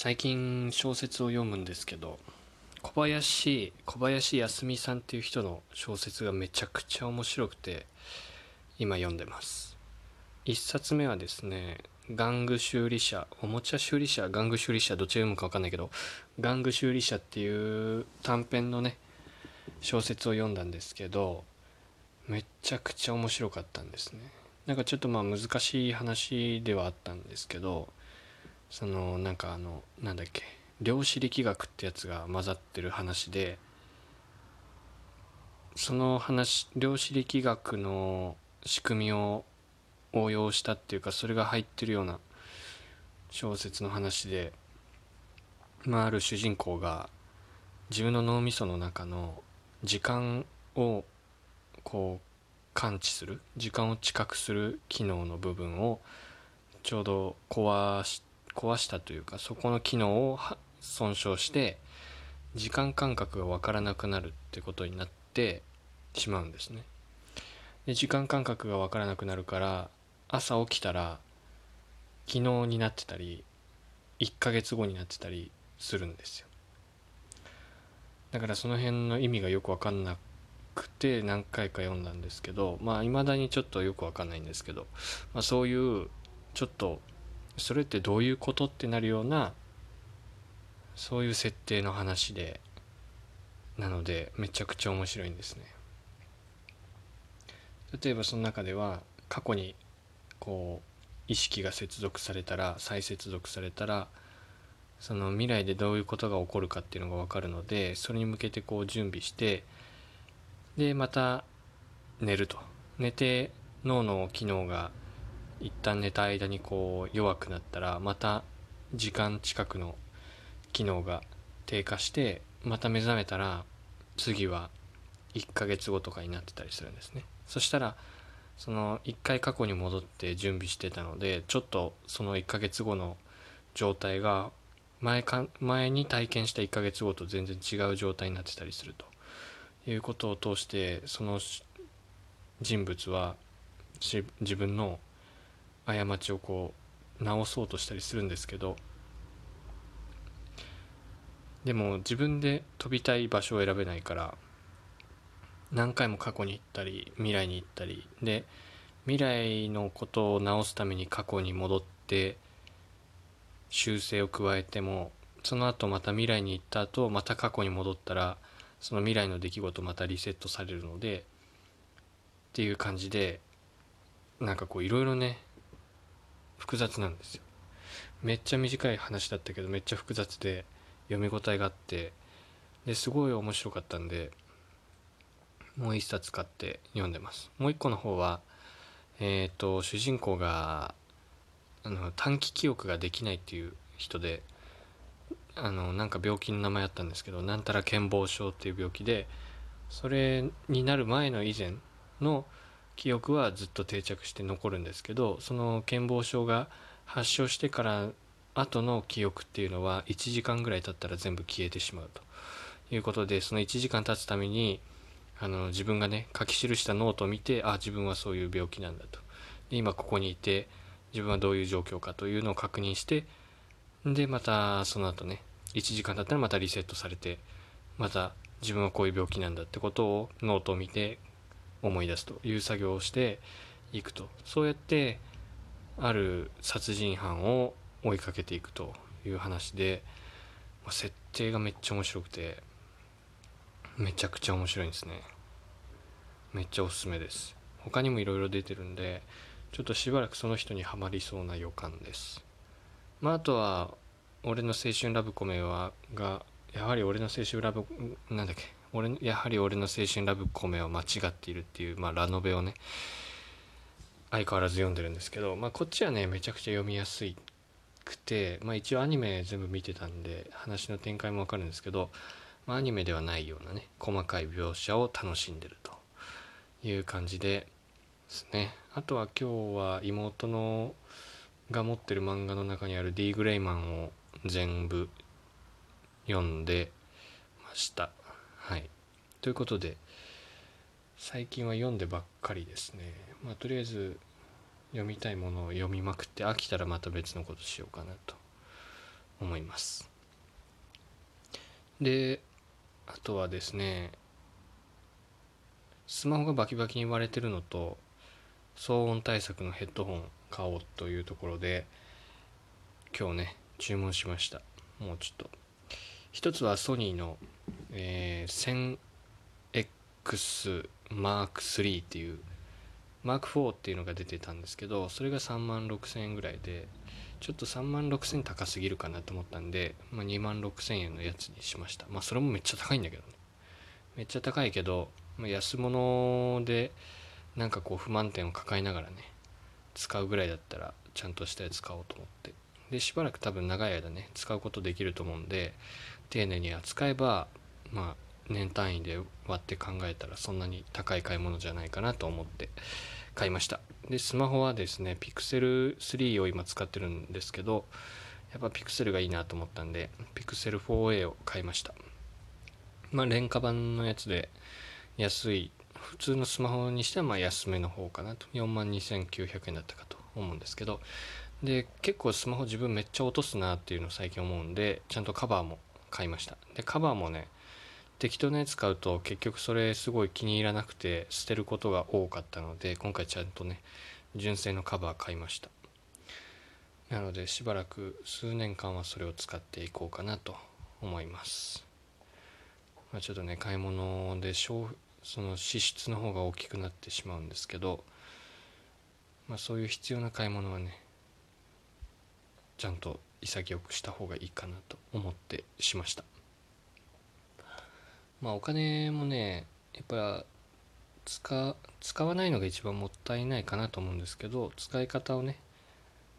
最近小説を読むんですけど小林小林康美さんっていう人の小説がめちゃくちゃ面白くて今読んでます。1冊目はですね玩具修理車おもちゃ修理車玩具修理車どっち読むか分かんないけど玩具修理車っていう短編のね小説を読んだんですけどめちゃくちゃ面白かったんですね。なんかちょっとまあ難しい話ではあったんですけどそのなんかあのなんだっけ量子力学ってやつが混ざってる話でその話量子力学の仕組みを応用したっていうかそれが入ってるような小説の話で、まあ、ある主人公が自分の脳みその中の時間をこう感知する時間を知覚する機能の部分をちょうど壊して壊したというかそこの機能を損傷して時間感覚が分からなくなるってことになってしまうんですね。で時間感覚が分からなくなるから朝起きたら昨日になってたり1ヶ月後になってたりするんですよ。だからその辺の意味がよく分かんなくて何回か読んだんですけどまあいまだにちょっとよく分かんないんですけど、まあ、そういうちょっとそれってどういうことってなるようなそういう設定の話でなのでめちゃくちゃ面白いんですね。例えばその中では過去にこう意識が接続されたら再接続されたらその未来でどういうことが起こるかっていうのが分かるのでそれに向けてこう準備してでまた寝ると。寝て脳の機能が一旦寝た間にこう弱くなったらまた時間近くの機能が低下してまた目覚めたら次は1ヶ月後とかになってたりするんですね。そしたらその1回過去に戻って準備してたのでちょっとその1ヶ月後の状態が前か前に体験した1ヶ月後と全然違う状態になってたりすると。いうことを通してその人物は自分の過ちをこう直そうとしたりするんですけどでも自分で飛びたい場所を選べないから何回も過去に行ったり未来に行ったりで未来のことを直すために過去に戻って修正を加えてもその後また未来に行った後また過去に戻ったらその未来の出来事またリセットされるのでっていう感じでなんかこういろいろね複雑なんですよ。めっちゃ短い話だったけどめっちゃ複雑で読み応えがあってですごい面白かったんでもう一冊買って読んでます。もう一個の方はえっ、ー、と主人公があの短期記憶ができないっていう人であのなんか病気の名前あったんですけどなんたら健忘症っていう病気でそれになる前の以前の記憶はずっと定着して残るんですけどその健忘症が発症してから後の記憶っていうのは1時間ぐらい経ったら全部消えてしまうと。いうことでその1時間経つためにあの自分がね書き記したノートを見てあ自分はそういう病気なんだと。で今ここにいて自分はどういう状況かというのを確認してでまたその後ね1時間経ったらまたリセットされてまた自分はこういう病気なんだってことをノートを見て思い出すという作業をしていくと。そうやってある殺人犯を追いかけていくという話で、ま、設定がめっちゃ面白くてめちゃくちゃ面白いんですね。めっちゃおすすめです。他にもいろいろ出てるんでちょっとしばらくその人にはまりそうな予感です。まああとは俺の青春ラブコメはがやはり俺の青春ラブなんだっけ俺やはり俺の青春ラブコメは間違っているっていう、まあ、ラノベをね相変わらず読んでるんですけど、まあ、こっちはねめちゃくちゃ読みやすくて、まあ、一応アニメ全部見てたんで話の展開もわかるんですけど、まあ、アニメではないようなね細かい描写を楽しんでるという感じでですね。あとは今日は妹のが持ってる漫画の中にある D グレイマンを全部読んでました。ということで最近は読んでばっかりですね。まあとりあえず読みたいものを読みまくって飽きたらまた別のことしようかなと思います。であとはですねスマホがバキバキに割れてるのと騒音対策のヘッドホン買おうというところで今日ね注文しました。もうちょっと。一つはソニーの、えー、1000X Mark III っていうマーク4っていうのが出てたんですけどそれが3万6000円ぐらいでちょっと3万6000円高すぎるかなと思ったんで、まあ、2万6000円のやつにしました。まあそれもめっちゃ高いんだけどね。めっちゃ高いけど、まあ、安物でなんかこう不満点を抱えながらね使うぐらいだったらちゃんとしたやつ買おうと思って。でしばらく多分長い間ね使うことできると思うんで丁寧に扱えばまあ年単位で割って考えたらそんなに高い買い物じゃないかなと思って買いました。でスマホはですね Pixel 3を今使ってるんですけどやっぱ Pixel がいいなと思ったんで Pixel 4a を買いました。まあ廉価版のやつで安い普通のスマホにしてはまあ安めの方かなと。4万2900円だったかと思うんですけど。で結構スマホ自分めっちゃ落とすなっていうのを最近思うんでちゃんとカバーも買いました。でカバーもね適当なやつ買うと結局それすごい気に入らなくて捨てることが多かったので今回ちゃんとね純正のカバー買いました。なのでしばらく数年間はそれを使っていこうかなと思います、まあ、ちょっとね買い物で消その支出の方が大きくなってしまうんですけど、まあ、そういう必要な買い物はねちゃんと潔くした方がいいかなと思ってしました。まあお金もねやっぱ使使わないのが一番もったいないかなと思うんですけど使い方をね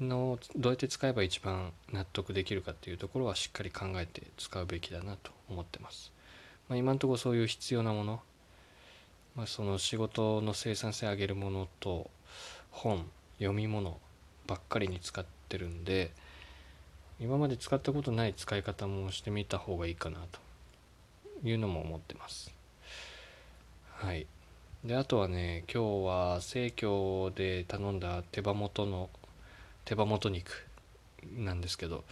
のどうやって使えば一番納得できるかっていうところはしっかり考えて使うべきだなと思ってます、まあ、今のところそういう必要なもの、まあ、その仕事の生産性上げるものと本読み物ばっかりに使ってるんで今まで使ったことない使い方もしてみた方がいいかなというのも思ってます。はい。であとはね今日は生協で頼んだ手羽元の手羽元肉なんですけど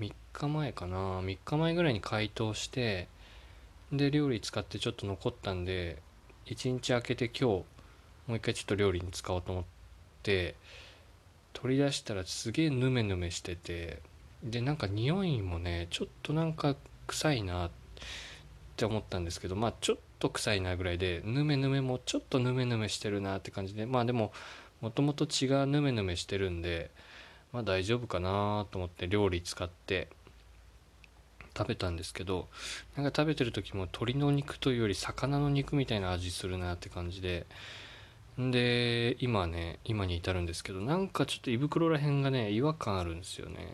3日前かな。3日前ぐらいに解凍してで料理使ってちょっと残ったんで1日空けて今日もう一回ちょっと料理に使おうと思って取り出したらすげえヌメヌメしててでなんか匂いもねちょっとなんか臭いな。って思ったんですけどまあちょっと臭いなぐらいでヌメヌメもちょっとヌメヌメしてるなって感じでまあでももともと血がヌメヌメしてるんでまあ大丈夫かなと思って料理使って食べたんですけどなんか食べてる時も鶏の肉というより魚の肉みたいな味するなって感じでで今ね今に至るんですけどなんかちょっと胃袋らへんがね違和感あるんですよね。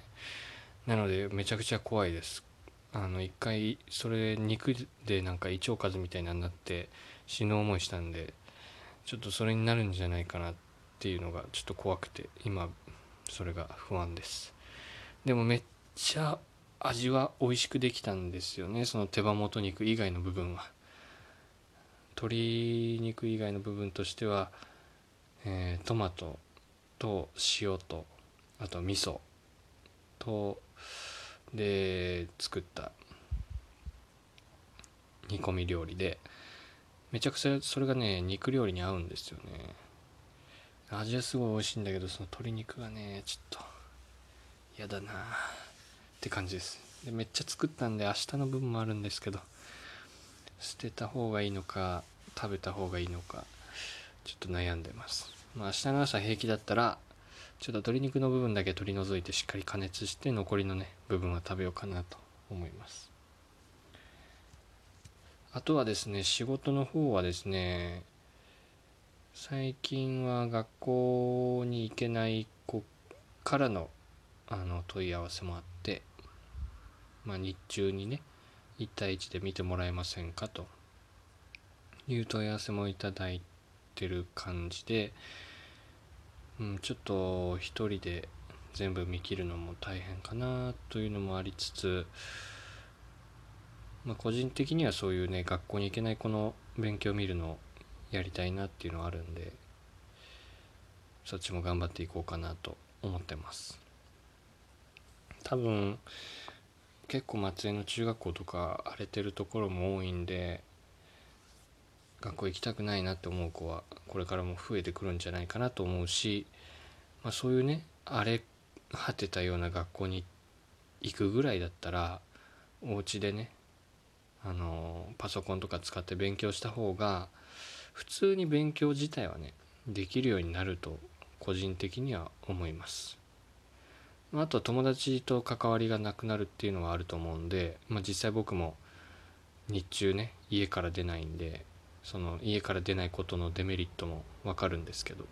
なのでめちゃくちゃ怖いです。あの一回それ肉でなんか胃腸風邪みたいなになって死ぬ思いしたんでちょっとそれになるんじゃないかなっていうのがちょっと怖くて今それが不安です。でもめっちゃ味は美味しくできたんですよねその手羽元肉以外の部分は。鶏肉以外の部分としては、えー、トマトと塩とあと味噌とで作った煮込み料理でめちゃくちゃそれがね肉料理に合うんですよね。味はすごい美味しいんだけどその鶏肉がねちょっと嫌だなって感じです。でめっちゃ作ったんで明日の分もあるんですけど捨てた方がいいのか食べた方がいいのかちょっと悩んでます。まあ明日の朝平気だったらちょっと鶏肉の部分だけ取り除いてしっかり加熱して残りのね部分は食べようかなと思います。あとはですね仕事の方はですね最近は学校に行けない子からのあの問い合わせもあってまあ日中にね1対1で見てもらえませんかという問い合わせもいただいてる感じでうん、ちょっと一人で全部見切るのも大変かなというのもありつつ、まあ、個人的にはそういうね学校に行けない子の勉強を見るのをやりたいなっていうのはあるんでそっちも頑張っていこうかなと思ってます。多分結構松江の中学校とか荒れてるところも多いんで学校行きたくないなって思う子はこれからも増えてくるんじゃないかなと思うし、まあ、そういうね荒れ果てたような学校に行くぐらいだったらお家でねあのパソコンとか使って勉強した方が普通に勉強自体はねできるようになると個人的には思います。あと友達と関わりがなくなるっていうのはあると思うんで、まあ、実際僕も日中ね家から出ないんでその家から出ないことのデメリットも分かるんですけど。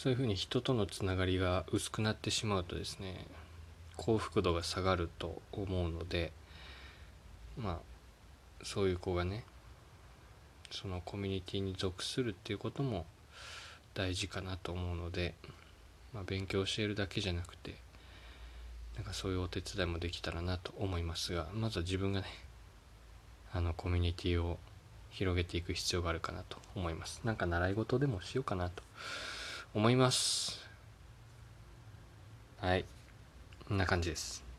そういうふうに人とのつながりが薄くなってしまうとですね幸福度が下がると思うのでまあそういう子がねそのコミュニティに属するっていうことも大事かなと思うので、まあ、勉強教えるだけじゃなくてなんかそういうお手伝いもできたらなと思いますがまずは自分がねあのコミュニティを広げていく必要があるかなと思います。なんか習い事でもしようかなと思います。はい。こんな感じです。